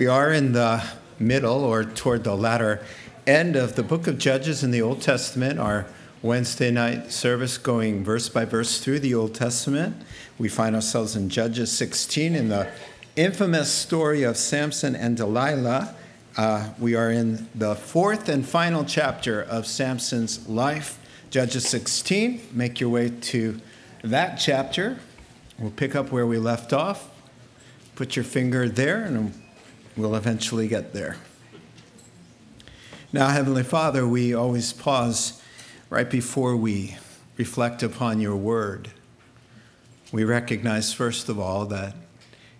We are in the middle or toward the latter end of the book of Judges in the Old Testament, our Wednesday night service going verse by verse through the Old Testament. We find ourselves in Judges 16 in the infamous story of Samson and Delilah. Uh, we are in the fourth and final chapter of Samson's life, Judges 16. Make your way to that chapter. We'll pick up where we left off. Put your finger there, and We'll eventually get there. Now, Heavenly Father, we always pause right before we reflect upon your word. We recognize, first of all, that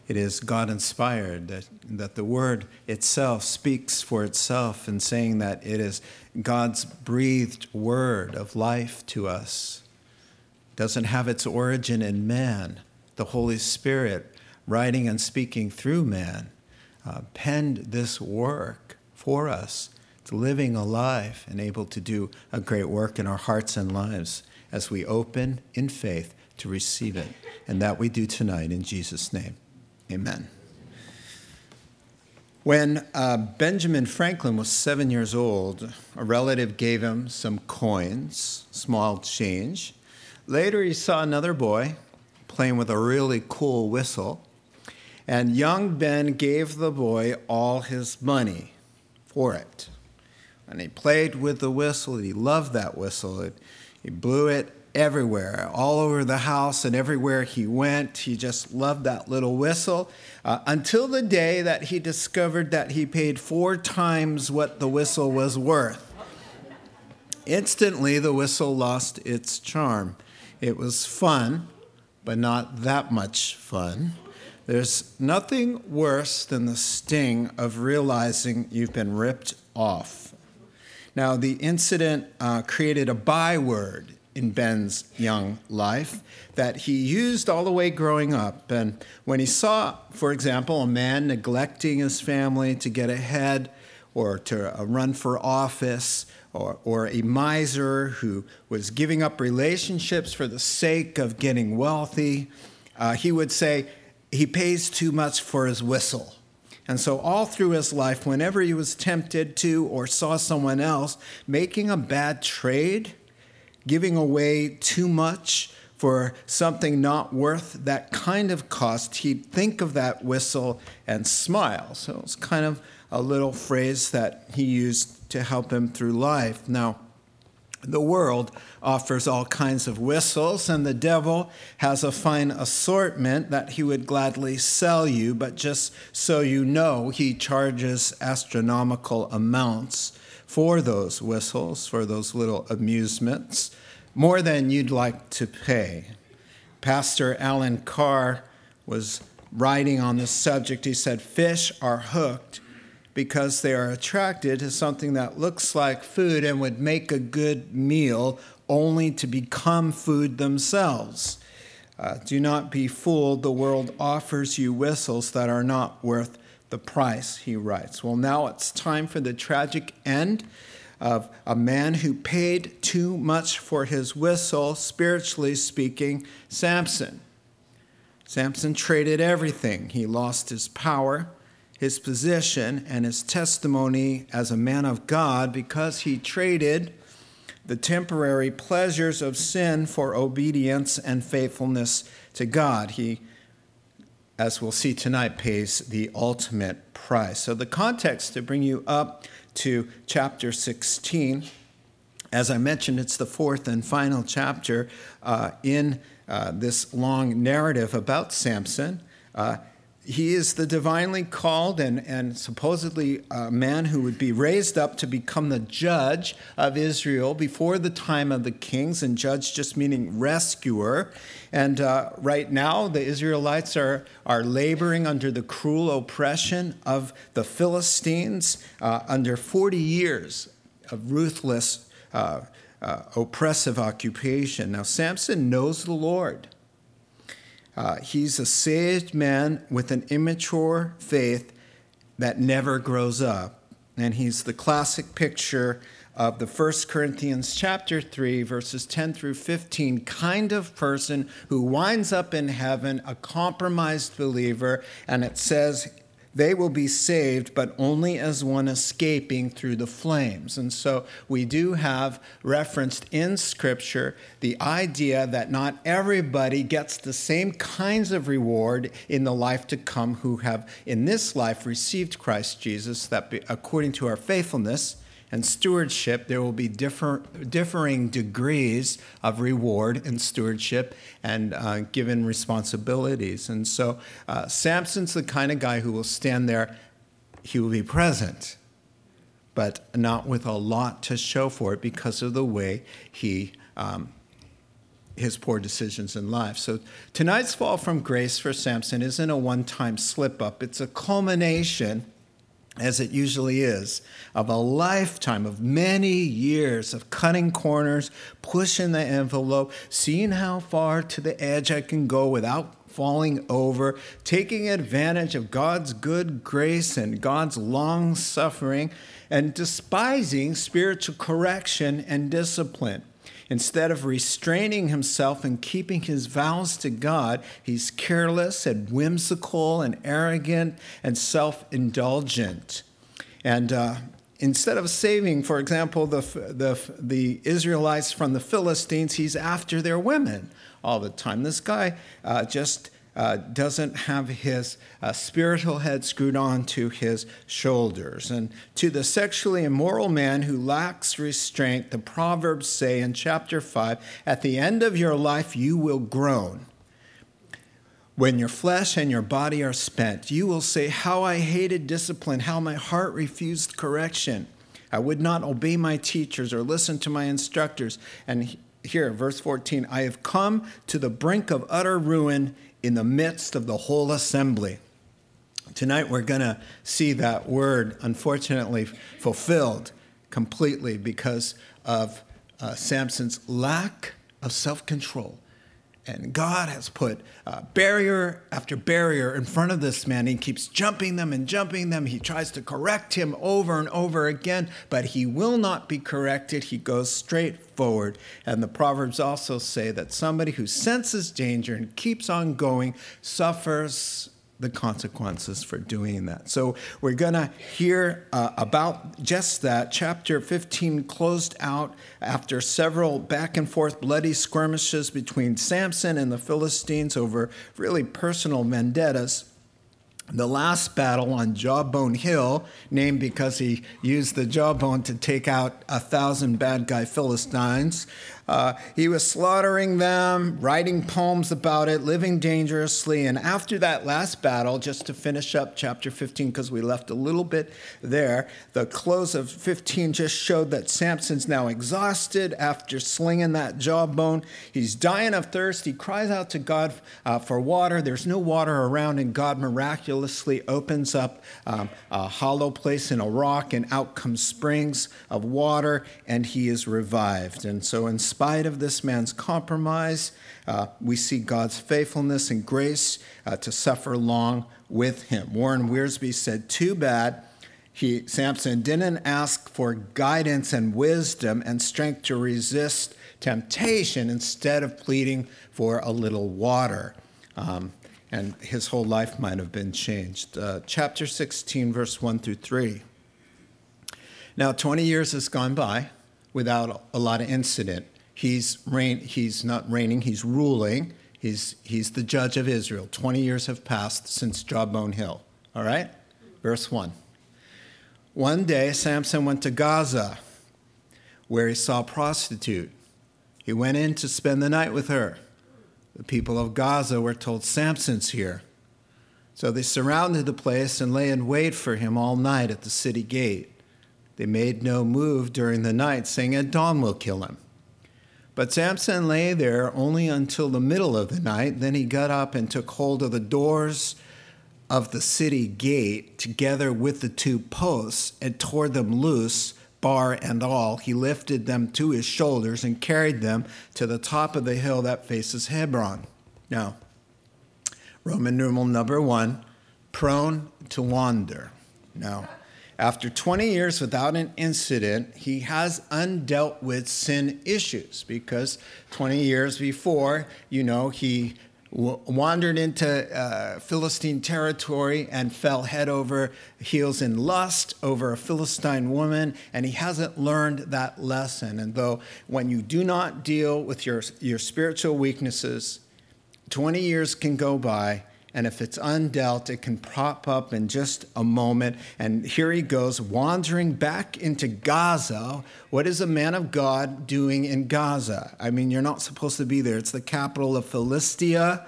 it is God inspired, that, that the word itself speaks for itself in saying that it is God's breathed word of life to us. It doesn't have its origin in man, the Holy Spirit writing and speaking through man uh, penned this work for us. It's living alive and able to do a great work in our hearts and lives as we open in faith to receive it. And that we do tonight in Jesus' name. Amen. When uh, Benjamin Franklin was seven years old, a relative gave him some coins, small change. Later, he saw another boy playing with a really cool whistle and young Ben gave the boy all his money for it. And he played with the whistle. He loved that whistle. He blew it everywhere, all over the house and everywhere he went. He just loved that little whistle uh, until the day that he discovered that he paid four times what the whistle was worth. Instantly, the whistle lost its charm. It was fun, but not that much fun. There's nothing worse than the sting of realizing you've been ripped off. Now, the incident uh, created a byword in Ben's young life that he used all the way growing up. And when he saw, for example, a man neglecting his family to get ahead or to uh, run for office, or, or a miser who was giving up relationships for the sake of getting wealthy, uh, he would say, he pays too much for his whistle. And so, all through his life, whenever he was tempted to or saw someone else making a bad trade, giving away too much for something not worth that kind of cost, he'd think of that whistle and smile. So, it's kind of a little phrase that he used to help him through life. Now, the world offers all kinds of whistles, and the devil has a fine assortment that he would gladly sell you, but just so you know, he charges astronomical amounts for those whistles, for those little amusements, more than you'd like to pay. Pastor Alan Carr was writing on this subject. He said, Fish are hooked because they are attracted to something that looks like food and would make a good meal only to become food themselves. Uh, do not be fooled. The world offers you whistles that are not worth the price, he writes. Well, now it's time for the tragic end of a man who paid too much for his whistle, spiritually speaking, Samson. Samson traded everything. He lost his power, his position and his testimony as a man of God because he traded the temporary pleasures of sin for obedience and faithfulness to God. He, as we'll see tonight, pays the ultimate price. So, the context to bring you up to chapter 16, as I mentioned, it's the fourth and final chapter uh, in uh, this long narrative about Samson. Uh, he is the divinely called and, and supposedly a man who would be raised up to become the judge of Israel before the time of the kings, and judge just meaning rescuer. And uh, right now, the Israelites are, are laboring under the cruel oppression of the Philistines uh, under 40 years of ruthless, uh, uh oppressive occupation. Now, Samson knows the Lord. Uh, he's a saved man with an immature faith that never grows up. And he's the classic picture of the 1 Corinthians chapter 3 verses 10 through 15 kind of person who winds up in heaven a compromised believer and it says they will be saved, but only as one escaping through the flames. And so we do have referenced in Scripture the idea that not everybody gets the same kinds of reward in the life to come who have in this life received Christ Jesus, that according to our faithfulness, and stewardship, there will be differ, differing degrees of reward in stewardship and uh, given responsibilities. And so uh, Samson's the kind of guy who will stand there, he will be present, but not with a lot to show for it because of the way he. Um, his poor decisions in life. So tonight's fall from grace for Samson isn't a one time slip up, it's a culmination as it usually is, of a lifetime of many years of cutting corners, pushing the envelope, seeing how far to the edge I can go without falling over, taking advantage of God's good grace and God's long suffering, and despising spiritual correction and discipline. Instead of restraining himself and keeping his vows to God, he's careless and whimsical and arrogant and self indulgent. And uh, instead of saving, for example, the, the, the Israelites from the Philistines, he's after their women all the time. This guy uh, just uh, doesn't have his uh, spiritual head screwed on to his shoulders. And to the sexually immoral man who lacks restraint, the Proverbs say in chapter 5 At the end of your life, you will groan. When your flesh and your body are spent, you will say, How I hated discipline, how my heart refused correction. I would not obey my teachers or listen to my instructors. And here, verse 14, I have come to the brink of utter ruin in the midst of the whole assembly. Tonight we're going to see that word, unfortunately, fulfilled completely because of uh, Samson's lack of self control. And God has put uh, barrier after barrier in front of this man. He keeps jumping them and jumping them. He tries to correct him over and over again, but he will not be corrected. He goes straight forward. And the Proverbs also say that somebody who senses danger and keeps on going suffers the consequences for doing that. So we're going to hear uh, about just that. Chapter 15 closed out after several back and forth bloody skirmishes between Samson and the Philistines over really personal vendettas. The last battle on Jawbone Hill, named because he used the jawbone to take out a thousand bad guy Philistines, uh, he was slaughtering them, writing poems about it, living dangerously. And after that last battle, just to finish up chapter 15, because we left a little bit there, the close of 15 just showed that Samson's now exhausted after slinging that jawbone. He's dying of thirst. He cries out to God uh, for water. There's no water around, and God miraculously opens up um, a hollow place in a rock, and out comes springs of water, and he is revived. And so, in of this man's compromise, uh, we see God's faithfulness and grace uh, to suffer long with him. Warren Wiersbe said, Too bad he, Samson didn't ask for guidance and wisdom and strength to resist temptation instead of pleading for a little water. Um, and his whole life might have been changed. Uh, chapter 16, verse 1 through 3. Now, 20 years has gone by without a lot of incident. He's, reign, he's not reigning, he's ruling. He's, he's the judge of Israel. 20 years have passed since Jawbone Hill. All right? Verse 1. One day, Samson went to Gaza, where he saw a prostitute. He went in to spend the night with her. The people of Gaza were told, Samson's here. So they surrounded the place and lay in wait for him all night at the city gate. They made no move during the night, saying, At dawn we'll kill him. But Samson lay there only until the middle of the night. Then he got up and took hold of the doors of the city gate together with the two posts and tore them loose, bar and all. He lifted them to his shoulders and carried them to the top of the hill that faces Hebron. Now, Roman numeral number one, prone to wander. Now, after 20 years without an incident, he has undealt with sin issues because 20 years before, you know, he wandered into uh, Philistine territory and fell head over heels in lust over a Philistine woman, and he hasn't learned that lesson. And though when you do not deal with your, your spiritual weaknesses, 20 years can go by, and if it's undealt, it can pop up in just a moment. And here he goes, wandering back into Gaza. What is a man of God doing in Gaza? I mean, you're not supposed to be there. It's the capital of Philistia.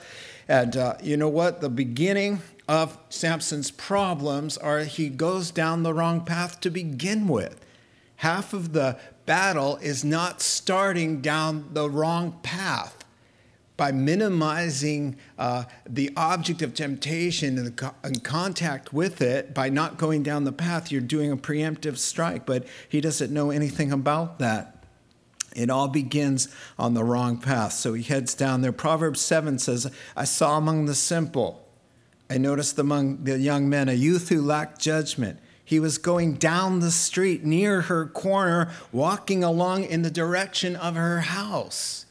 And uh, you know what? The beginning of Samson's problems are he goes down the wrong path to begin with. Half of the battle is not starting down the wrong path by minimizing uh, the object of temptation and, co- and, contact with it, by not going down the path, you're doing a preemptive strike. But he doesn't know anything about that. It all begins on the wrong path. So he heads down there. Proverbs 7 says, I saw among the simple, I noticed among the young men a youth who lacked judgment. He was going down the street near her corner, walking along in the direction of her house.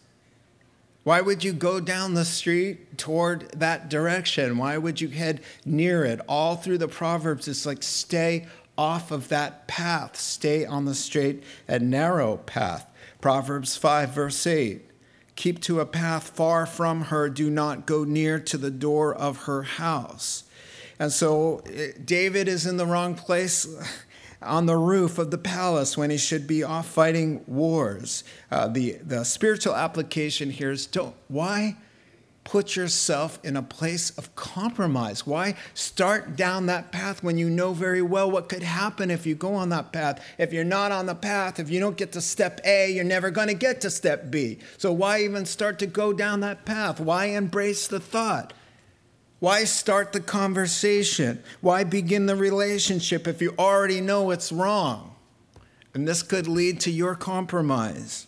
Why would you go down the street toward that direction? Why would you head near it? All through the Proverbs, it's like stay off of that path, stay on the straight and narrow path. Proverbs 5, verse 8 Keep to a path far from her, do not go near to the door of her house. And so eh, David is in the wrong place on the roof of the palace when he should be off fighting wars. Uh, the, the spiritual application here is don't, why put yourself in a place of compromise? Why start down that path when you know very well what could happen if you go on that path? If you're not on the path, if you don't get to step A, you're never going to get to step B. So why even start to go down that path? Why embrace the thought? Why start the conversation? Why begin the relationship if you already know it's wrong? And this could lead to your compromise.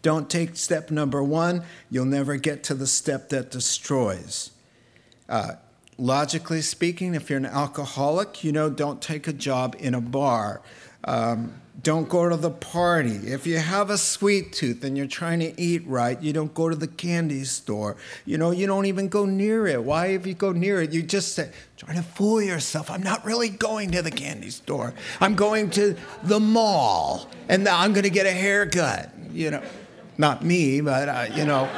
Don't take step number one, you'll never get to the step that destroys. Uh, logically speaking, if you're an alcoholic, you know, don't take a job in a bar. Um, don't go to the party. If you have a sweet tooth and you're trying to eat right, you don't go to the candy store. You know, you don't even go near it. Why, if you go near it, you just say, trying to fool yourself. I'm not really going to the candy store. I'm going to the mall and I'm going to get a haircut. You know, not me, but, uh, you know.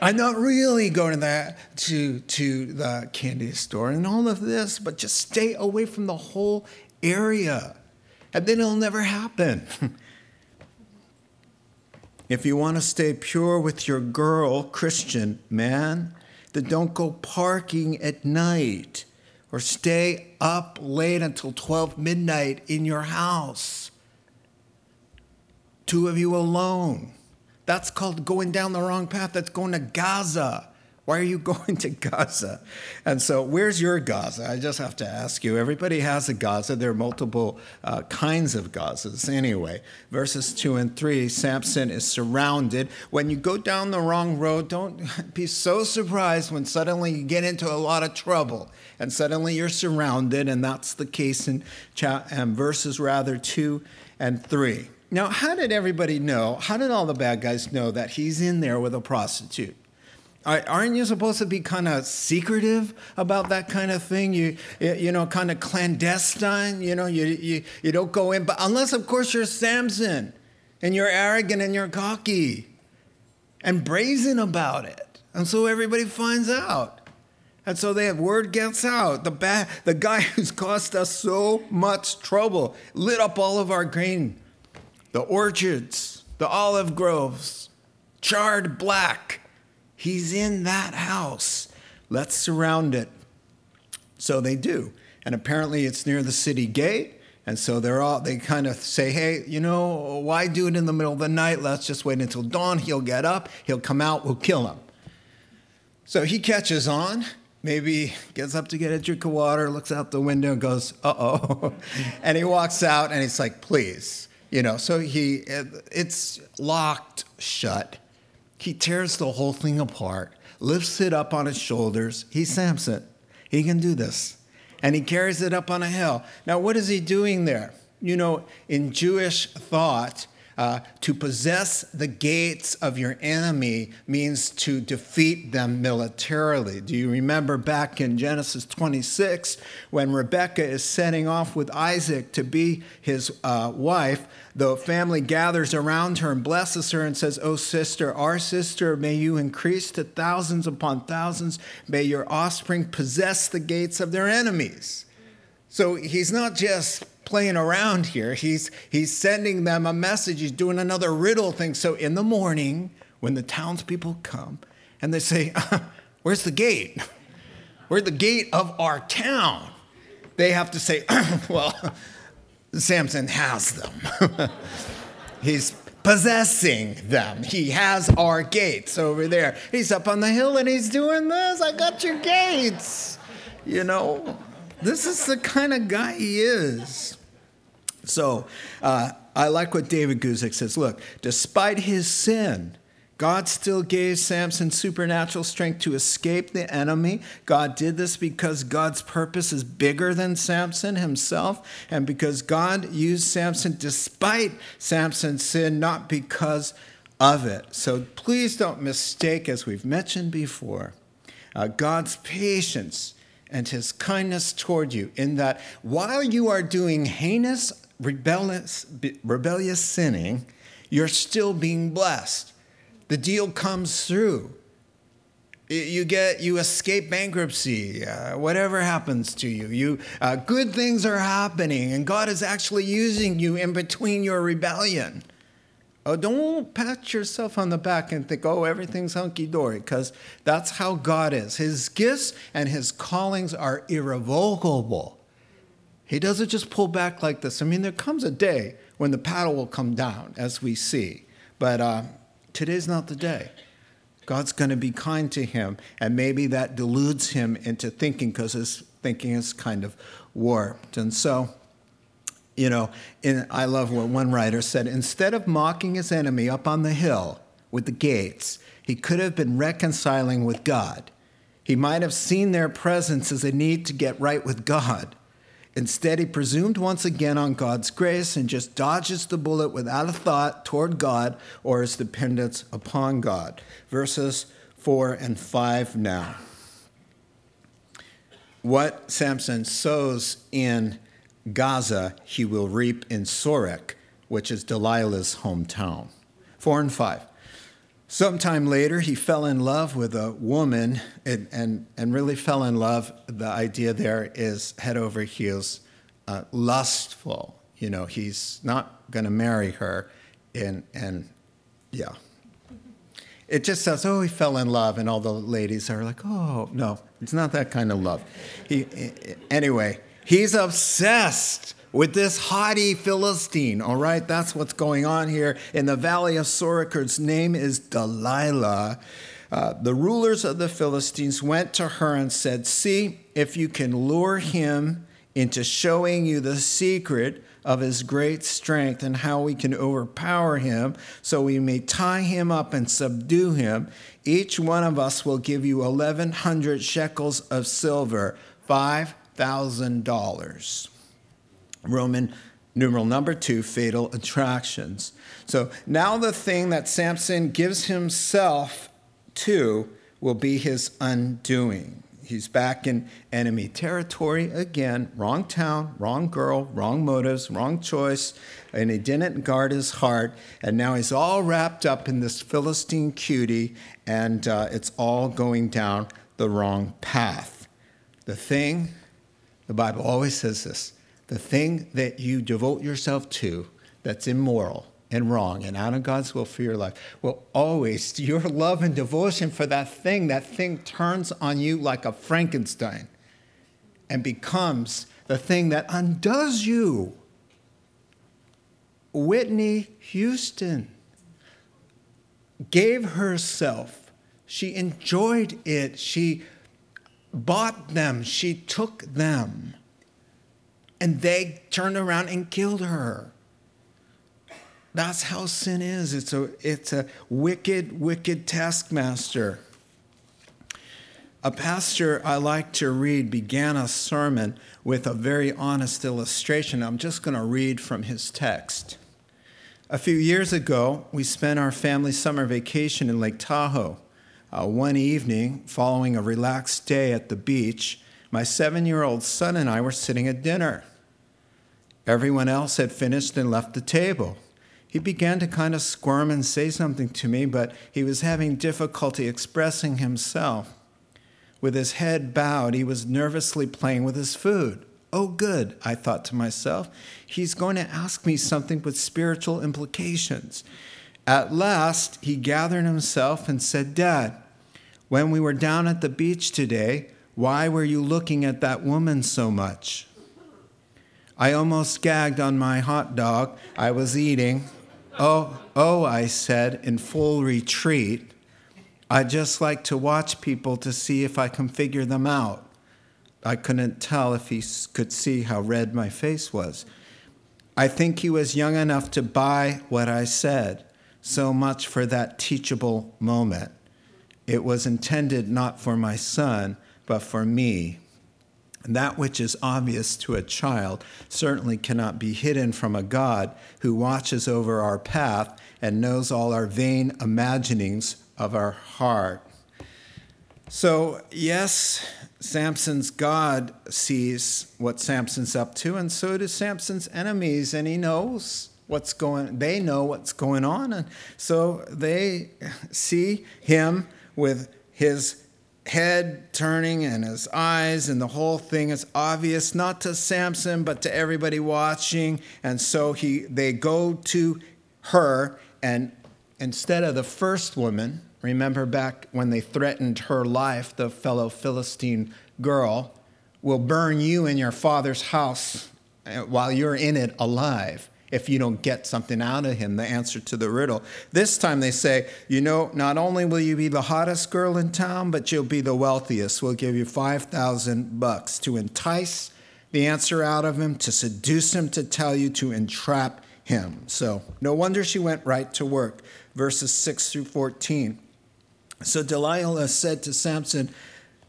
I'm not really going to the, to, to the candy store and all of this, but just stay away from the whole area and then it'll never happen. if you want to stay pure with your girl, Christian man, then don't go parking at night or stay up late until 12 midnight in your house. Two of you alone. That's called going down the wrong path. That's going to Gaza. Why are you going to Gaza? And so, where's your Gaza? I just have to ask you. Everybody has a Gaza. There are multiple uh, kinds of Gazas anyway. Verses 2 and 3 Samson is surrounded. When you go down the wrong road, don't be so surprised when suddenly you get into a lot of trouble and suddenly you're surrounded. And that's the case in cha- um, verses rather 2 and 3. Now, how did everybody know? How did all the bad guys know that he's in there with a prostitute? Aren't you supposed to be kind of secretive about that kind of thing? You, you know, kind of clandestine. You know, you, you, you don't go in, but unless, of course, you're Samson and you're arrogant and you're cocky and brazen about it. And so everybody finds out. And so they have word gets out. The, ba- the guy who's caused us so much trouble lit up all of our grain, the orchards, the olive groves, charred black He's in that house. Let's surround it. So they do. And apparently it's near the city gate. And so they're all they kind of say, hey, you know, why do it in the middle of the night? Let's just wait until dawn. He'll get up, he'll come out, we'll kill him. So he catches on, maybe gets up to get a drink of water, looks out the window and goes, uh oh. and he walks out and he's like, please. You know, so he it's locked shut. He tears the whole thing apart, lifts it up on his shoulders. He's Samson. He can do this. And he carries it up on a hill. Now, what is he doing there? You know, in Jewish thought, Uh, to possess the gates of your enemy means to defeat them militarily. Do you remember back in Genesis 26 when Rebekah is setting off with Isaac to be his uh, wife? The family gathers around her and blesses her and says, Oh, sister, our sister, may you increase to thousands upon thousands. May your offspring possess the gates of their enemies. So he's not just playing around here. He's, he's sending them a message. He's doing another riddle thing. So in the morning, when the townspeople come and they say, Where's the gate? Where's the gate of our town? They have to say, Well, Samson has them. he's possessing them. He has our gates over there. He's up on the hill and he's doing this. I got your gates. You know, this is the kind of guy he is. So uh, I like what David Guzik says. Look, despite his sin, God still gave Samson supernatural strength to escape the enemy. God did this because God's purpose is bigger than Samson himself, and because God used Samson despite Samson's sin, not because of it. So please don't mistake, as we've mentioned before, uh, God's patience and his kindness toward you, in that while you are doing heinous, rebellious, rebellious sinning, you're still being blessed the deal comes through. You get, you escape bankruptcy. Uh, whatever happens to you, you uh, good things are happening, and God is actually using you in between your rebellion. Oh, don't pat yourself on the back and think, oh, everything's hunky dory, because that's how God is. His gifts and his callings are irrevocable. He doesn't just pull back like this. I mean, there comes a day when the paddle will come down, as we see. But uh, today's not the day. God's going to be kind to him. And maybe that deludes him into thinking because his thinking is kind of warped. And so, you know, in, I love what one writer said instead of mocking his enemy up on the hill with the gates, he could have been reconciling with God. He might have seen their presence as a need to get right with God. Instead, he presumed once again on God's grace and just dodges the bullet without a thought toward God or his dependence upon God. Verses 4 and 5 now. What Samson sows in Gaza, he will reap in Sorek, which is Delilah's hometown. 4 and 5. Sometime later, he fell in love with a woman and, and, and really fell in love. The idea there is head over heels, uh, lustful. You know, he's not going to marry her. And, and yeah. It just says, oh, he fell in love, and all the ladies are like, oh, no, it's not that kind of love. He, anyway, he's obsessed with this haughty Philistine. All right, that's what's going on here in the valley of Sorek. name is Delilah. Uh, the rulers of the Philistines went to her and said, See if you can lure him into showing you the secret of his great strength and how we can overpower him so we may tie him up and subdue him. Each one of us will give you 1,100 shekels of silver, $5,000. Roman numeral number two, fatal attractions. So now the thing that Samson gives himself to will be his undoing. He's back in enemy territory again. Wrong town, wrong girl, wrong motives, wrong choice. And he didn't guard his heart. And now he's all wrapped up in this Philistine cutie, and uh, it's all going down the wrong path. The thing, the Bible always says this the thing that you devote yourself to that's immoral and wrong and out of God's will for your life will always, your love and devotion for that thing, that thing turns on you like a Frankenstein and becomes the thing that undoes you. Whitney Houston gave herself, she enjoyed it, she bought them, she took them and they turned around and killed her. That's how sin is. It's a, it's a wicked, wicked taskmaster. A pastor I like to read began a sermon with a very honest illustration. I'm just going to read from his text. A few years ago, we spent our family summer vacation in Lake Tahoe. Uh, one evening, following a relaxed day at the beach, my seven year old son and I were sitting at dinner. Everyone else had finished and left the table. He began to kind of squirm and say something to me, but he was having difficulty expressing himself. With his head bowed, he was nervously playing with his food. Oh, good, I thought to myself. He's going to ask me something with spiritual implications. At last, he gathered himself and said, Dad, when we were down at the beach today, why were you looking at that woman so much? I almost gagged on my hot dog I was eating. Oh, oh, I said in full retreat. I just like to watch people to see if I can figure them out. I couldn't tell if he could see how red my face was. I think he was young enough to buy what I said, so much for that teachable moment. It was intended not for my son, but for me. that which is obvious to a child certainly cannot be hidden from a God who watches over our path and knows all our vain imaginings of our heart. So, yes, Samson's God sees what Samson's up to, and so do Samson's enemies, and he knows what's going they know what's going on. And so they see him with his head turning and his eyes and the whole thing is obvious not to Samson but to everybody watching. And so he they go to her and instead of the first woman Remember back when they threatened her life, the fellow Philistine girl will burn you in your father's house uh, while you're in it alive if you don't get something out of him, the answer to the riddle. This time they say, you know, not only will you be the hottest girl in town, but you'll be the wealthiest. We'll give you 5,000 bucks to entice the answer out of him, to seduce him, to tell you, to entrap him. So no wonder she went right to work. Verses 6 through 14. So Delilah said to Samson,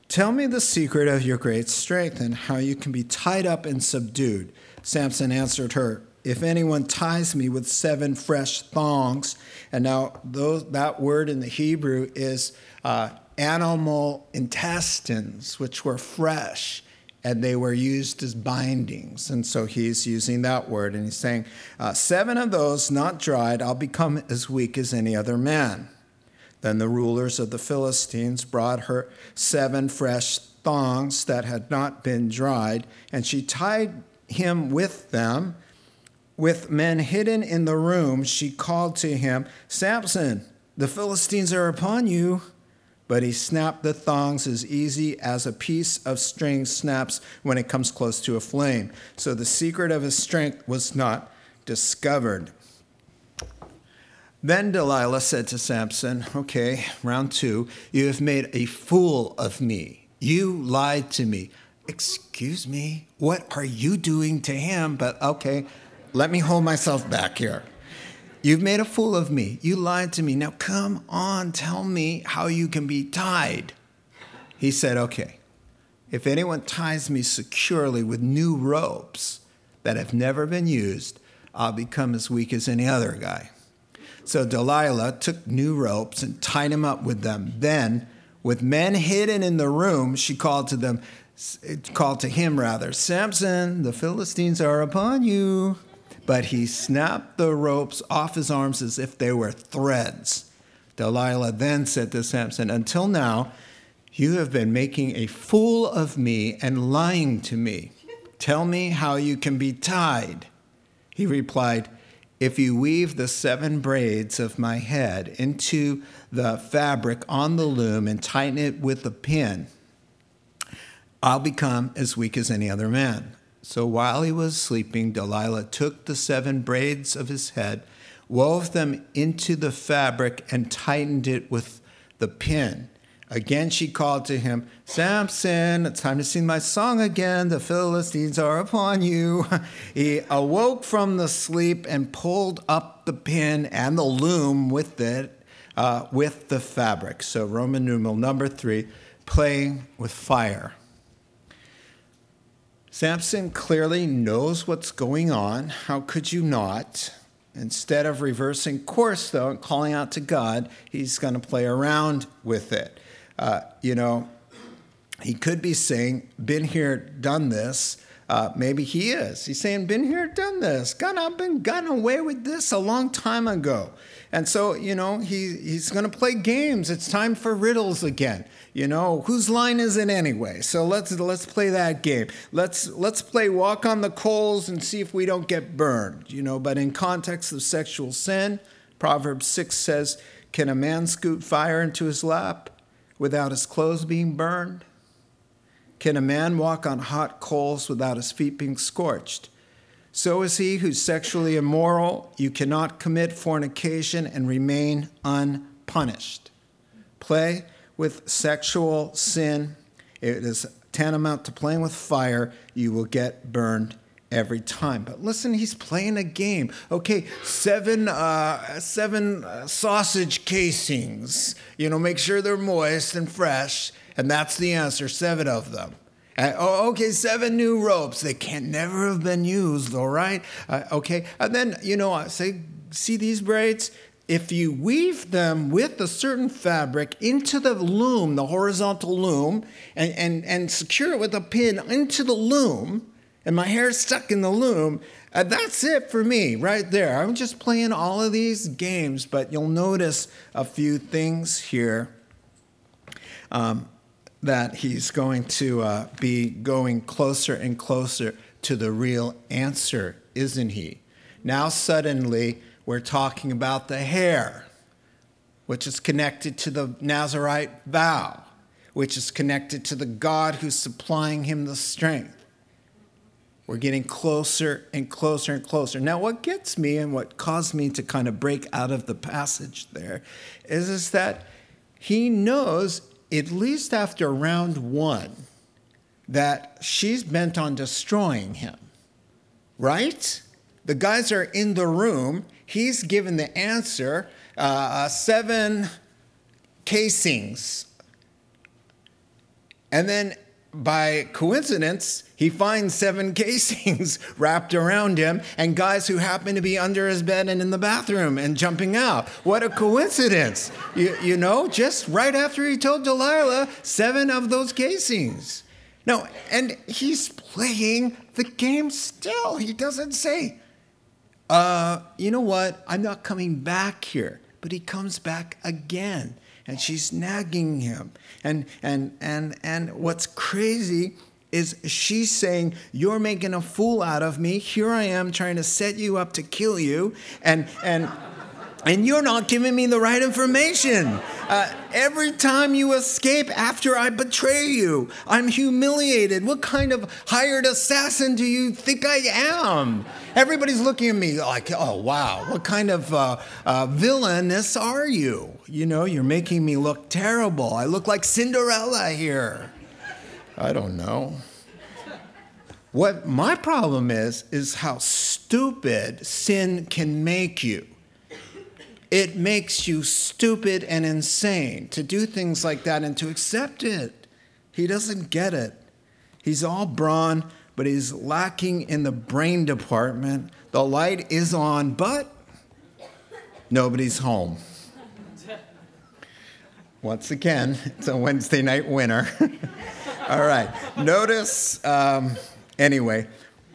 Tell me the secret of your great strength and how you can be tied up and subdued. Samson answered her, If anyone ties me with seven fresh thongs, and now those, that word in the Hebrew is uh, animal intestines, which were fresh and they were used as bindings. And so he's using that word and he's saying, uh, Seven of those not dried, I'll become as weak as any other man. Then the rulers of the Philistines brought her seven fresh thongs that had not been dried, and she tied him with them. With men hidden in the room, she called to him, Samson, the Philistines are upon you. But he snapped the thongs as easy as a piece of string snaps when it comes close to a flame. So the secret of his strength was not discovered. Then Delilah said to Samson, Okay, round two, you have made a fool of me. You lied to me. Excuse me, what are you doing to him? But okay, let me hold myself back here. You've made a fool of me. You lied to me. Now come on, tell me how you can be tied. He said, Okay, if anyone ties me securely with new ropes that have never been used, I'll become as weak as any other guy. So Delilah took new ropes and tied him up with them. Then, with men hidden in the room, she called to them, called to him rather, Samson, the Philistines are upon you. But he snapped the ropes off his arms as if they were threads. Delilah then said to Samson, Until now, you have been making a fool of me and lying to me. Tell me how you can be tied. He replied, if you weave the seven braids of my head into the fabric on the loom and tighten it with a pin, I'll become as weak as any other man. So while he was sleeping, Delilah took the seven braids of his head, wove them into the fabric, and tightened it with the pin. Again she called to him, Samson, it's time to sing my song again. The Philistines are upon you. he awoke from the sleep and pulled up the pin and the loom with it, uh, with the fabric. So, Roman numeral number three, playing with fire. Samson clearly knows what's going on. How could you not? Instead of reversing course, though, and calling out to God, he's going to play around with it. Uh, you know, he could be saying, Been here, done this. Uh, maybe he is. He's saying, Been here, done this. God, I've been gotten away with this a long time ago. And so, you know, he, he's going to play games. It's time for riddles again. You know, whose line is it anyway? So let's let's play that game. Let's let's play walk on the coals and see if we don't get burned. You know, but in context of sexual sin, Proverbs 6 says, "Can a man scoot fire into his lap without his clothes being burned? Can a man walk on hot coals without his feet being scorched?" So is he who's sexually immoral. You cannot commit fornication and remain unpunished. Play with sexual sin, it is tantamount to playing with fire. You will get burned every time. But listen, he's playing a game. Okay, seven uh, seven uh, sausage casings. You know, make sure they're moist and fresh, and that's the answer. Seven of them. Uh, oh, okay, seven new ropes. They can never have been used. All right. Uh, okay, and then you know, I say, see these braids if you weave them with a certain fabric into the loom, the horizontal loom, and, and, and secure it with a pin into the loom, and my hair is stuck in the loom, uh, that's it for me right there. I'm just playing all of these games, but you'll notice a few things here um, that he's going to uh, be going closer and closer to the real answer, isn't he? Now, suddenly, we're talking about the hair, which is connected to the Nazarite vow, which is connected to the God who's supplying him the strength. We're getting closer and closer and closer. Now, what gets me and what caused me to kind of break out of the passage there is, is that he knows, at least after round one, that she's bent on destroying him, right? The guys are in the room he's given the answer uh, seven casings. And then by coincidence, he finds seven casings wrapped around him and guys who happen to be under his bed and in the bathroom and jumping out. What a coincidence. You, you know, just right after he told Delilah seven of those casings. No, and he's playing the game still. He doesn't say, uh, you know what? I'm not coming back here. But he comes back again. And she's nagging him. And, and, and, and what's crazy is she's saying, You're making a fool out of me. Here I am trying to set you up to kill you. And, and, and you're not giving me the right information. Uh, every time you escape after I betray you, I'm humiliated. What kind of hired assassin do you think I am? Everybody's looking at me like, oh, wow, what kind of uh, uh, villainess are you? You know, you're making me look terrible. I look like Cinderella here. I don't know. What my problem is, is how stupid sin can make you. It makes you stupid and insane to do things like that and to accept it. He doesn't get it. He's all brawn, but he's lacking in the brain department. The light is on, but nobody's home. Once again, it's a Wednesday night winner. all right. Notice, um, anyway,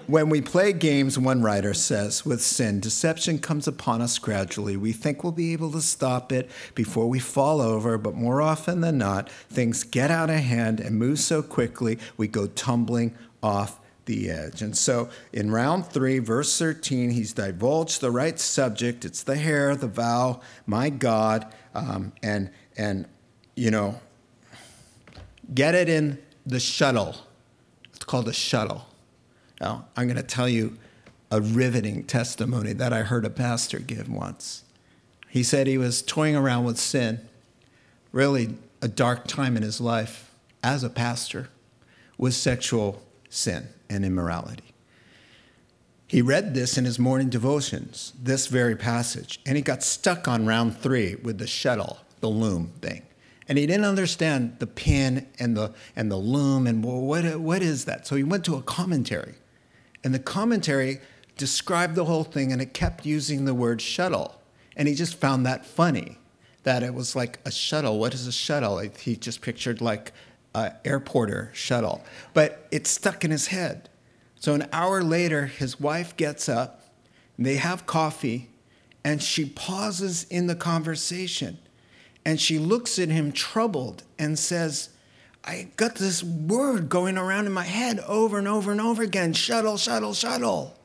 when we play games, one writer says, with sin, deception comes upon us gradually. We think we'll be able to stop it before we fall over, but more often than not, things get out of hand and move so quickly we go tumbling off the edge. And so in round three, verse 13, he's divulged the right subject. It's the hair, the vow, my God, um, and, and, you know, get it in the shuttle. It's called a shuttle. Now, I'm going to tell you a riveting testimony that I heard a pastor give once. He said he was toying around with sin, really a dark time in his life as a pastor, with sexual sin and immorality. He read this in his morning devotions, this very passage, and he got stuck on round three with the shuttle, the loom thing. And he didn't understand the pin and the, and the loom and well, what, what is that? So he went to a commentary and the commentary described the whole thing, and it kept using the word shuttle. And he just found that funny, that it was like a shuttle. What is a shuttle? He just pictured like an airporter shuttle. But it stuck in his head. So an hour later, his wife gets up, they have coffee, and she pauses in the conversation. And she looks at him troubled and says, I got this word going around in my head over and over and over again shuttle, shuttle, shuttle.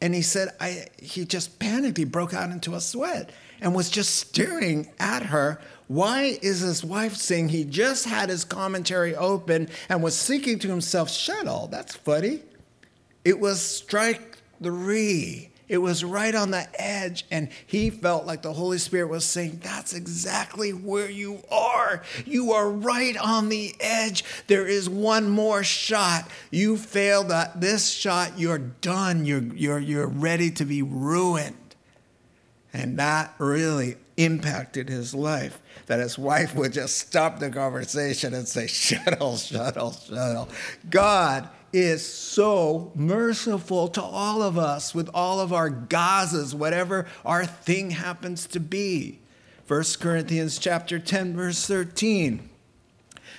And he said, I, he just panicked. He broke out into a sweat and was just staring at her. Why is his wife saying he just had his commentary open and was thinking to himself, shuttle, that's funny. It was strike three. It was right on the edge, and he felt like the Holy Spirit was saying, That's exactly where you are. You are right on the edge. There is one more shot. You failed at this shot, you're done. You're, you're, you're ready to be ruined. And that really impacted his life. That his wife would just stop the conversation and say, Shuttle, shuttle, shuttle. God is so merciful to all of us with all of our gazas, whatever our thing happens to be. 1 Corinthians chapter 10 verse 13.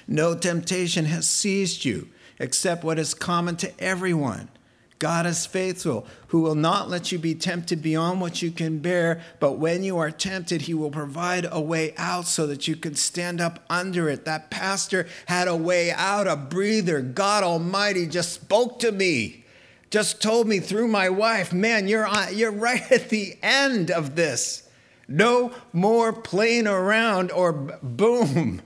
No temptation has seized you except what is common to everyone. God is faithful, who will not let you be tempted beyond what you can bear, but when you are tempted, he will provide a way out so that you can stand up under it. That pastor had a way out, a breather. God Almighty just spoke to me, just told me through my wife, man, you're, on, you're right at the end of this. No more playing around or boom.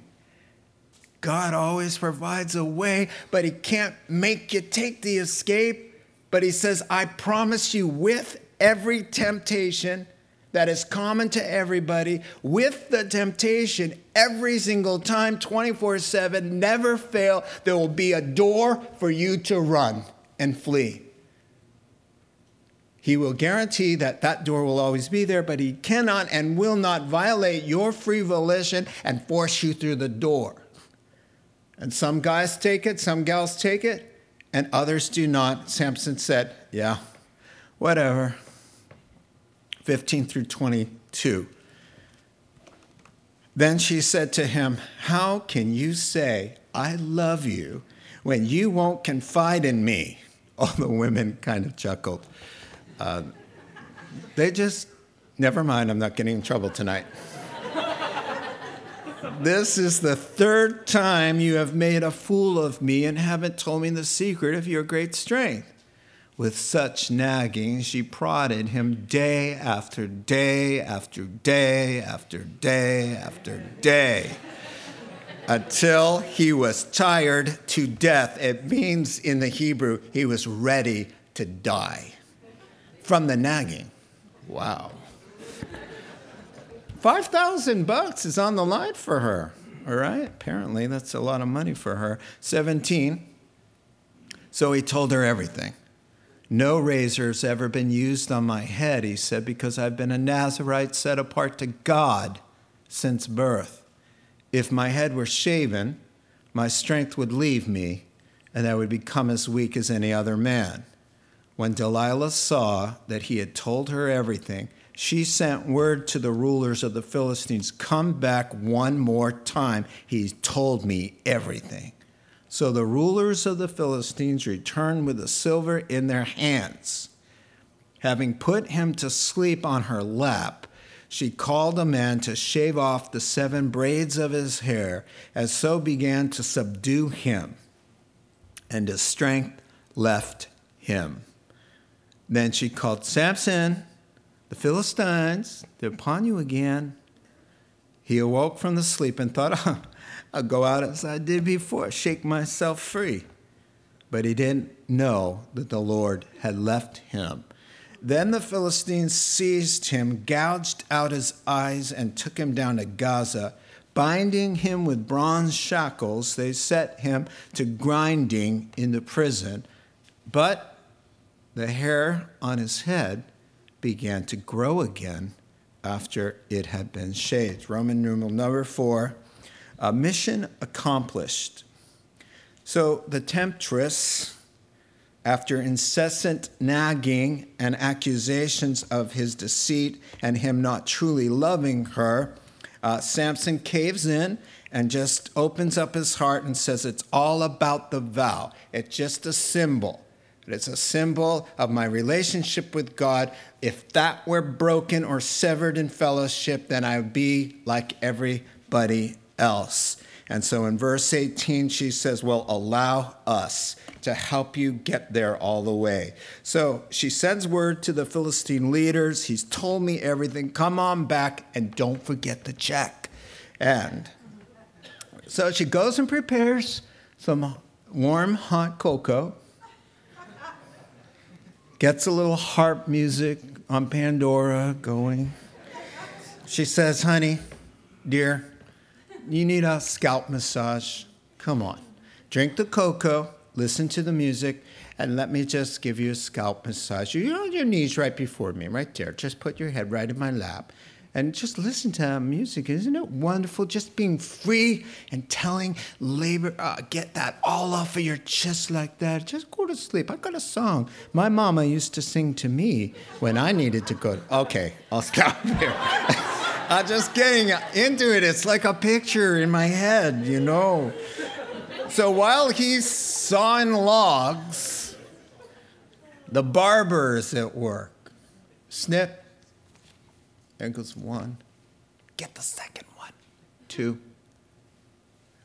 God always provides a way, but He can't make you take the escape but he says, I promise you, with every temptation that is common to everybody, with the temptation every single time, 24 7, never fail, there will be a door for you to run and flee. He will guarantee that that door will always be there, but he cannot and will not violate your free volition and force you through the door. And some guys take it, some gals take it, and others do not. Samson said, Yeah, whatever. 15 through 22. Then she said to him, How can you say, I love you, when you won't confide in me? All the women kind of chuckled. Uh, they just, never mind, I'm not getting in trouble tonight. This is the third time you have made a fool of me and haven't told me the secret of your great strength. With such nagging, she prodded him day after day after day after day after day until he was tired to death. It means in the Hebrew, he was ready to die from the nagging. Wow. 5,000 bucks is on the line for her. All right, apparently that's a lot of money for her. 17. So he told her everything. No razor's ever been used on my head, he said, because I've been a Nazarite set apart to God since birth. If my head were shaven, my strength would leave me, and I would become as weak as any other man. When Delilah saw that he had told her everything, she sent word to the rulers of the Philistines Come back one more time. He's told me everything. So the rulers of the Philistines returned with the silver in their hands. Having put him to sleep on her lap, she called a man to shave off the seven braids of his hair, and so began to subdue him. And his strength left him. Then she called Samson the Philistines, they're upon you again. He awoke from the sleep and thought, oh, I'll go out as I did before, shake myself free. But he didn't know that the Lord had left him. Then the Philistines seized him, gouged out his eyes, and took him down to Gaza. Binding him with bronze shackles, they set him to grinding in the prison. But the hair on his head began to grow again after it had been shaved. Roman numeral number four, uh, mission accomplished. So the temptress after incessant nagging and accusations of his deceit and him not truly loving her, uh, Samson caves in and just opens up his heart and says, It's all about the vow. It's just a symbol. It's a symbol of my relationship with God. If that were broken or severed in fellowship, then I would be like everybody else. And so in verse 18, she says, Well, allow us to help you get there all the way. So she sends word to the Philistine leaders. He's told me everything. Come on back and don't forget the check. And so she goes and prepares some warm, hot cocoa, gets a little harp music on Pandora going. She says, Honey, dear, you need a scalp massage. Come on. Drink the cocoa, listen to the music, and let me just give you a scalp massage. You're on your knees right before me, right there. Just put your head right in my lap and just listen to that music. Isn't it wonderful? Just being free and telling labor, uh, get that all off of your chest like that. Just go to sleep. I got a song my mama used to sing to me when I needed to go. Okay, I'll stop here. I'm just getting into it. It's like a picture in my head, you know. So while he's sawing logs, the barber's at work. Snip. There goes one. Get the second one. Two.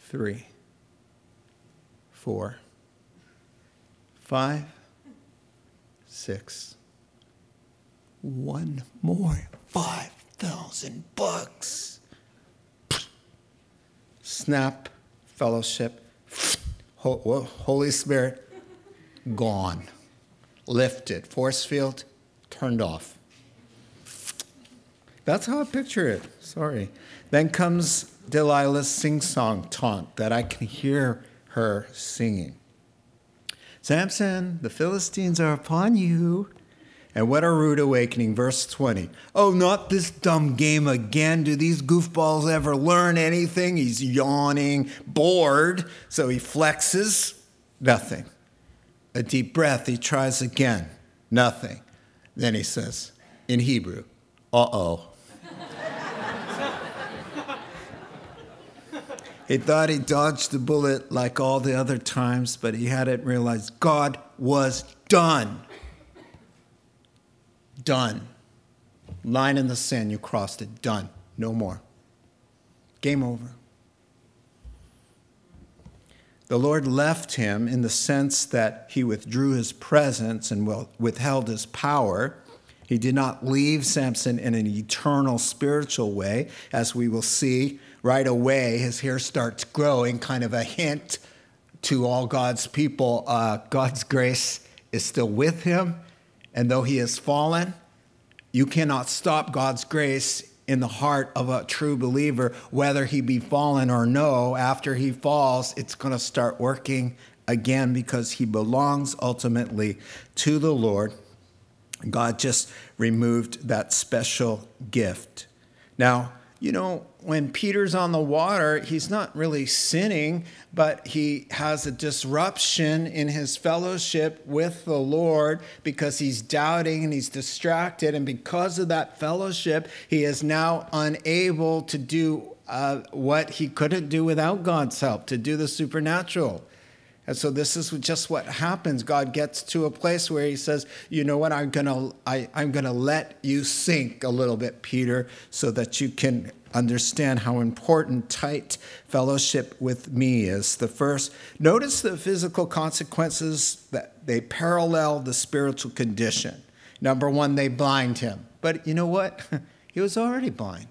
Three. Four. Five. Six. One more. Five thousand bucks. Snap, fellowship, Holy Spirit, gone. Lifted. Force field, turned off. That's how I picture it. Sorry. Then comes Delilah's sing song taunt that I can hear her singing. Samson, the Philistines are upon you. And what a rude awakening. Verse 20. Oh, not this dumb game again. Do these goofballs ever learn anything? He's yawning, bored, so he flexes. Nothing. A deep breath. He tries again. Nothing. Then he says, in Hebrew, uh oh. He thought he dodged the bullet like all the other times, but he hadn't realized God was done. Done. Line in the sand, you crossed it. Done. No more. Game over. The Lord left him in the sense that he withdrew his presence and withheld his power. He did not leave Samson in an eternal spiritual way, as we will see right away. His hair starts growing, kind of a hint to all God's people. Uh, God's grace is still with him, and though he has fallen, you cannot stop God's grace in the heart of a true believer, whether he be fallen or no. After he falls, it's going to start working again because he belongs ultimately to the Lord. God just removed that special gift. Now, you know, when Peter's on the water, he's not really sinning, but he has a disruption in his fellowship with the Lord because he's doubting and he's distracted. And because of that fellowship, he is now unable to do uh, what he couldn't do without God's help, to do the supernatural. And so this is just what happens. God gets to a place where he says, "You know what? I'm I, I'm to let you sink a little bit, Peter, so that you can understand how important tight fellowship with me is. The first, notice the physical consequences that they parallel the spiritual condition. Number 1, they blind him. But you know what? he was already blind.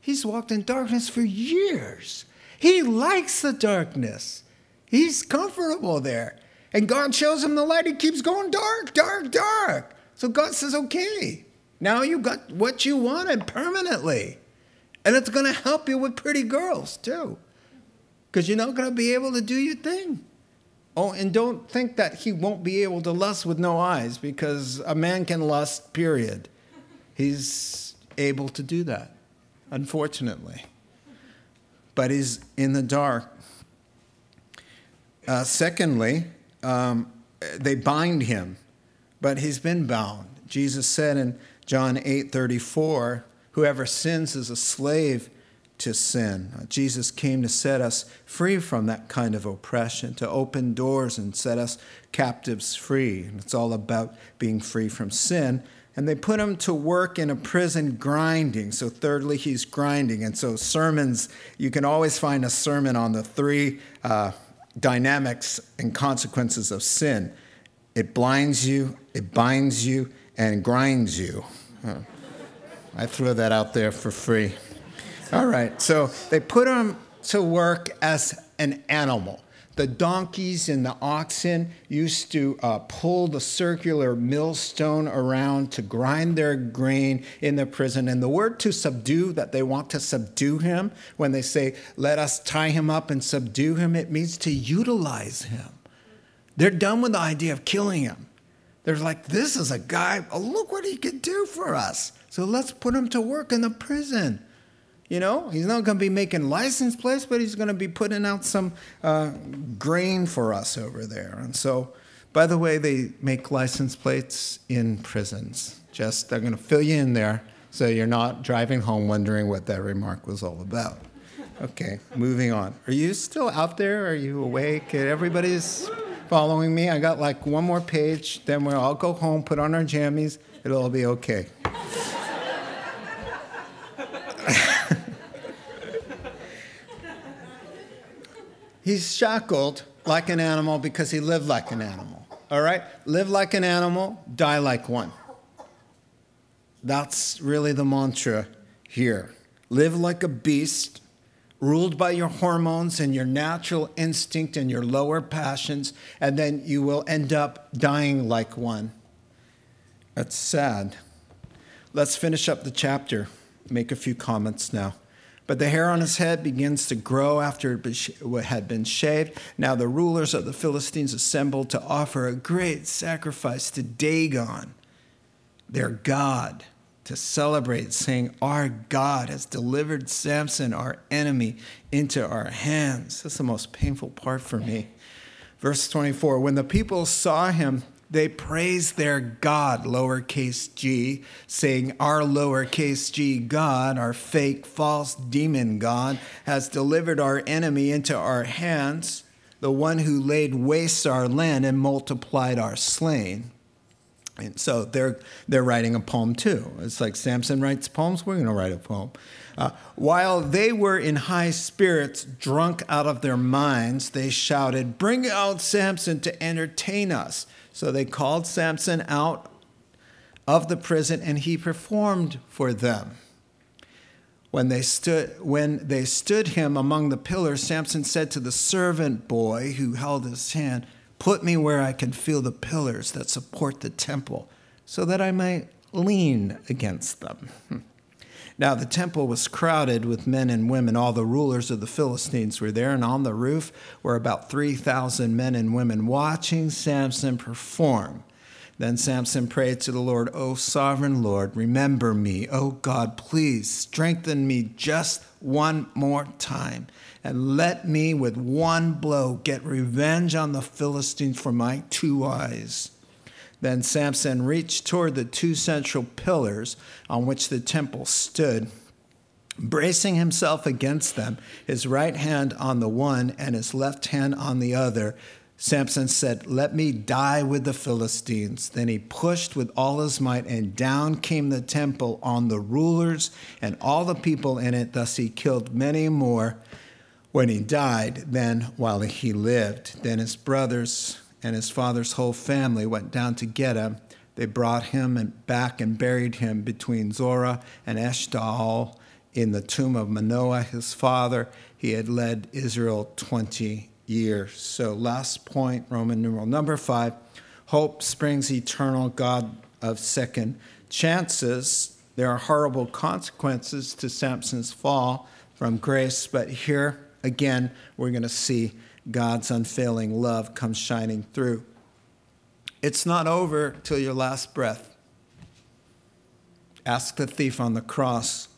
He's walked in darkness for years. He likes the darkness. He's comfortable there. And God shows him the light. He keeps going dark, dark, dark. So God says, okay, now you got what you wanted permanently. And it's going to help you with pretty girls too. Because you're not going to be able to do your thing. Oh, and don't think that he won't be able to lust with no eyes, because a man can lust, period. He's able to do that, unfortunately. But he's in the dark uh, secondly, um, they bind him, but he's been bound. Jesus said in John 8 34, whoever sins is a slave to sin. Jesus came to set us free from that kind of oppression, to open doors and set us captives free. And it's all about being free from sin. And they put him to work in a prison grinding. So, thirdly, he's grinding. And so, sermons, you can always find a sermon on the three uh, dynamics and consequences of sin it blinds you, it binds you, and grinds you. I throw that out there for free. All right, so they put him to work as an animal. The donkeys and the oxen used to uh, pull the circular millstone around to grind their grain in the prison. And the word to subdue, that they want to subdue him, when they say, let us tie him up and subdue him, it means to utilize him. They're done with the idea of killing him. They're like, this is a guy, oh, look what he could do for us. So let's put him to work in the prison. You know, he's not going to be making license plates, but he's going to be putting out some uh, grain for us over there. And so, by the way, they make license plates in prisons. Just they're going to fill you in there so you're not driving home wondering what that remark was all about. Okay, moving on. Are you still out there? Are you awake? Everybody's following me. I got like one more page, then we'll all go home, put on our jammies. It'll all be okay. He's shackled like an animal because he lived like an animal. All right? Live like an animal, die like one. That's really the mantra here. Live like a beast, ruled by your hormones and your natural instinct and your lower passions, and then you will end up dying like one. That's sad. Let's finish up the chapter, make a few comments now. But the hair on his head begins to grow after it had been shaved. Now the rulers of the Philistines assembled to offer a great sacrifice to Dagon, their God, to celebrate, saying, Our God has delivered Samson, our enemy, into our hands. That's the most painful part for me. Verse 24 When the people saw him, they praise their God, lowercase g, saying, Our lowercase g God, our fake, false demon God, has delivered our enemy into our hands, the one who laid waste our land and multiplied our slain. And so they're, they're writing a poem too. It's like Samson writes poems, we're going to write a poem. Uh, while they were in high spirits, drunk out of their minds, they shouted, Bring out Samson to entertain us. So they called Samson out of the prison and he performed for them. When they stood when they stood him among the pillars, Samson said to the servant boy who held his hand, "Put me where I can feel the pillars that support the temple, so that I might lean against them." Hmm. Now the temple was crowded with men and women. All the rulers of the Philistines were there, and on the roof were about 3,000 men and women watching Samson perform. Then Samson prayed to the Lord, O sovereign Lord, remember me. O God, please strengthen me just one more time, and let me with one blow get revenge on the Philistines for my two eyes. Then Samson reached toward the two central pillars on which the temple stood, bracing himself against them, his right hand on the one and his left hand on the other. Samson said, Let me die with the Philistines. Then he pushed with all his might, and down came the temple on the rulers and all the people in it. Thus he killed many more when he died than while he lived. Then his brothers and his father's whole family went down to get him. They brought him back and buried him between Zorah and Eshtaol in the tomb of Manoah, his father. He had led Israel 20 years. So, last point, Roman numeral number five hope springs eternal, God of second chances. There are horrible consequences to Samson's fall from grace, but here again, we're going to see God's unfailing love comes shining through. It's not over till your last breath. Ask the thief on the cross,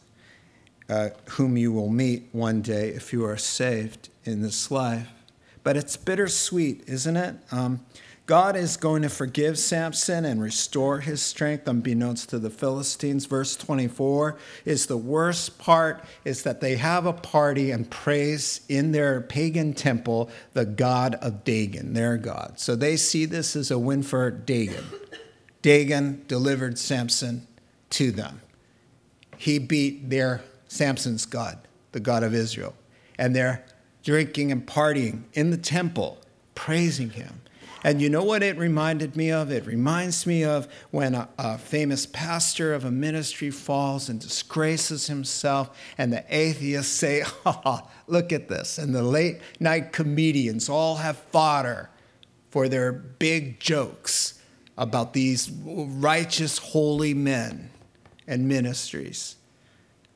uh, whom you will meet one day if you are saved in this life. But it's bittersweet, isn't it? Um, God is going to forgive Samson and restore his strength, unbeknownst to the Philistines. Verse 24 is the worst part is that they have a party and praise in their pagan temple the god of Dagon, their god. So they see this as a win for Dagon. Dagon delivered Samson to them. He beat their Samson's God, the God of Israel. And they're drinking and partying in the temple, praising him. And you know what it reminded me of? It reminds me of when a, a, famous pastor of a ministry falls and disgraces himself, and the atheists say, Oh, look at this. And the late night comedians all have fodder for their big jokes about these righteous, holy men and ministries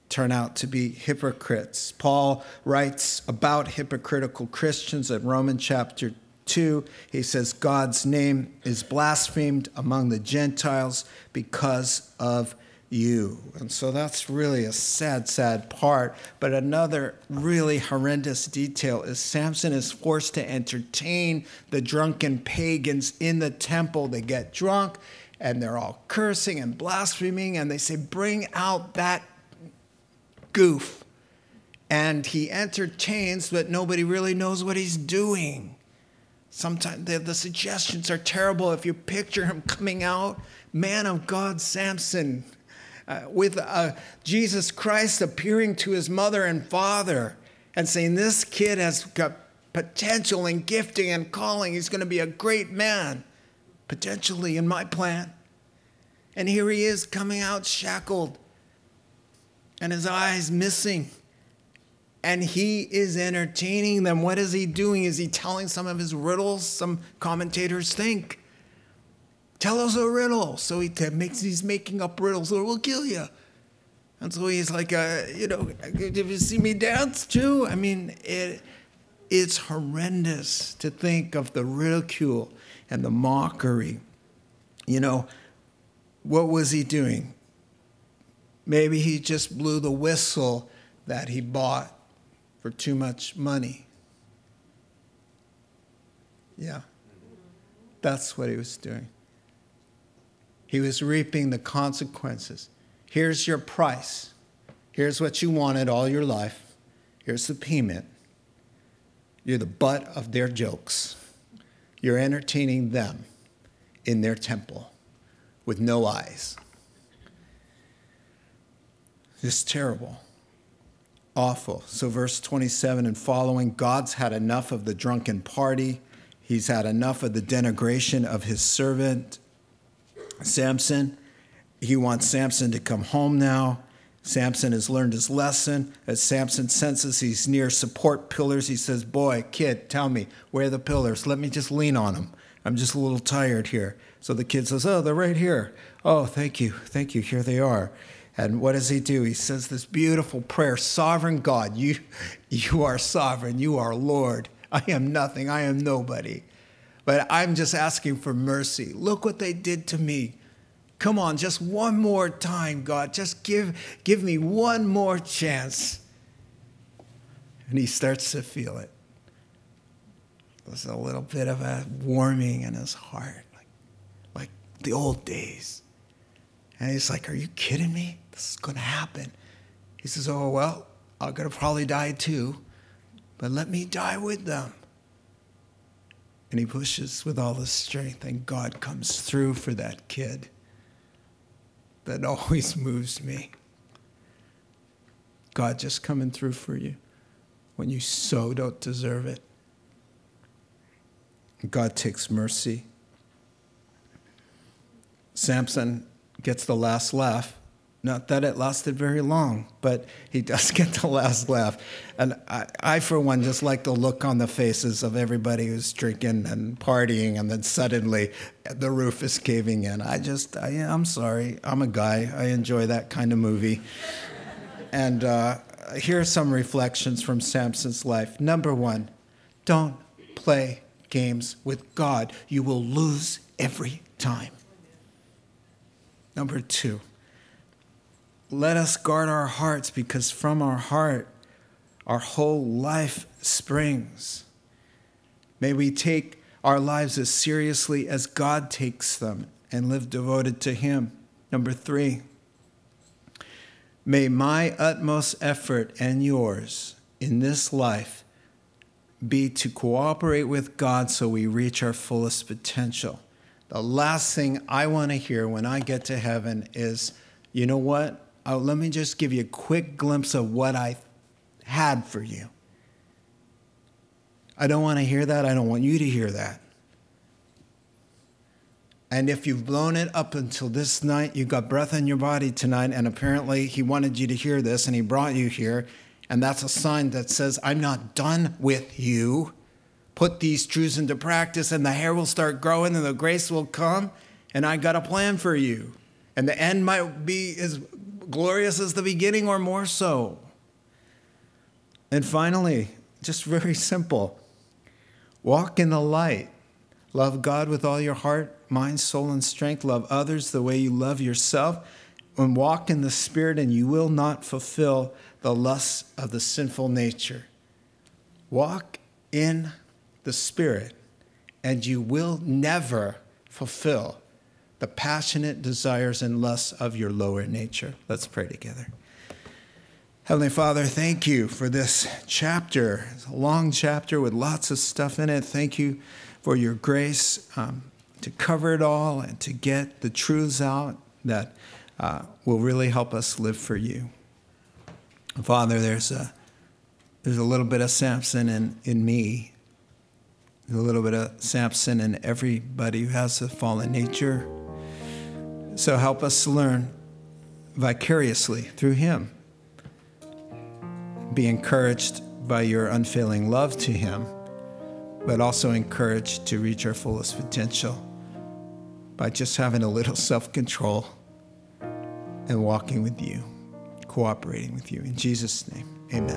turn out to be hypocrites. Paul writes about hypocritical Christians in Romans chapter 2, he says, God's name is blasphemed among the Gentiles because of you. And so that's really a sad, sad part. But another really horrendous detail is Samson is forced to entertain the drunken pagans in the temple. They get drunk and they're all cursing and blaspheming, and they say, Bring out that goof. And he entertains, but nobody really knows what he's doing. Sometimes the, the suggestions are terrible. If you picture him coming out, man of God, Samson, uh, with uh, Jesus Christ appearing to his mother and father and saying, This kid has got potential and gifting and calling. He's going to be a great man, potentially in my plan. And here he is coming out shackled and his eyes missing and he is entertaining them. What is he doing? Is he telling some of his riddles? Some commentators think. Tell us a riddle. So he makes he's making up riddles, or we'll kill you. And so he's like, uh, you know, did you see me dance too? I mean, it, it's horrendous to think of the ridicule and the mockery. You know, what was he doing? Maybe he just blew the whistle that he bought for too much money. Yeah. That's what he was doing. He was reaping the consequences. Here's your price. Here's what you wanted all your life. Here's the payment. You're the butt of their jokes. You're entertaining them in their temple with no eyes. It's terrible awful. So, verse 27 and following God's had enough of the drunken party, he's had enough of the denigration of his servant, Samson. He wants Samson to come home now. Samson has learned his lesson. As Samson senses he's near support pillars, he says, Boy, kid, tell me, where are the pillars? Let me just lean on them. I'm just a little tired here. So the kid says, Oh, they're right here. Oh, thank you. Thank you. Here they are. And what does he do? He says this beautiful prayer Sovereign God, you, you are sovereign, you are Lord. I am nothing, I am nobody. But I'm just asking for mercy. Look what they did to me. Come on, just one more time, God. Just give, give me one more chance. And he starts to feel it. There's a little bit of a warming in his heart, like, like the old days. And he's like, Are you kidding me? Is going to happen. He says, Oh, well, I'm going to probably die too, but let me die with them. And he pushes with all his strength, and God comes through for that kid. That always moves me. God just coming through for you when you so don't deserve it. God takes mercy. Samson gets the last laugh. Not that it lasted very long, but he does get the last laugh. And I, I, for one, just like the look on the faces of everybody who's drinking and partying, and then suddenly the roof is caving in. I just, I, am sorry. I'm a guy. I enjoy that kind of movie. and uh, here are some reflections from Samson's life. Number one, don't play games with God, you will lose every time. Number two, let us guard our hearts because from our heart, our whole life springs. May we take our lives as seriously as God takes them and live devoted to Him. Number three, may my utmost effort and yours in this life be to cooperate with God so we reach our fullest potential. The last thing I want to hear when I get to heaven is, you know what? Oh, let me just give you a quick glimpse of what I had for you. I don't want to hear that. I don't want you to hear that. And if you've blown it up until this night, you've got breath in your body tonight, and apparently he wanted you to hear this and he brought you here, and that's a sign that says, I'm not done with you. Put these truths into practice, and the hair will start growing, and the grace will come, and I got a plan for you. And the end might be as glorious as the beginning or more so. And finally, just very simple walk in the light. Love God with all your heart, mind, soul, and strength. Love others the way you love yourself. And walk in the Spirit, and you will not fulfill the lusts of the sinful nature. Walk in the Spirit, and you will never fulfill the passionate desires and lusts of your lower nature. Let's pray together. Heavenly Father, thank you for this chapter. It's a long chapter with lots of stuff in it. Thank you for your grace um, to cover it all and to get the truths out that uh, will really help us live for you. Father, there's a there's a little bit of Samson in, in me. There's a little bit of Samson in everybody who has a fallen nature. So help us learn vicariously through him. Be encouraged by your unfailing love to him, but also encouraged to reach our fullest potential by just having a little self control and walking with you cooperating with you. In Jesus' name, amen.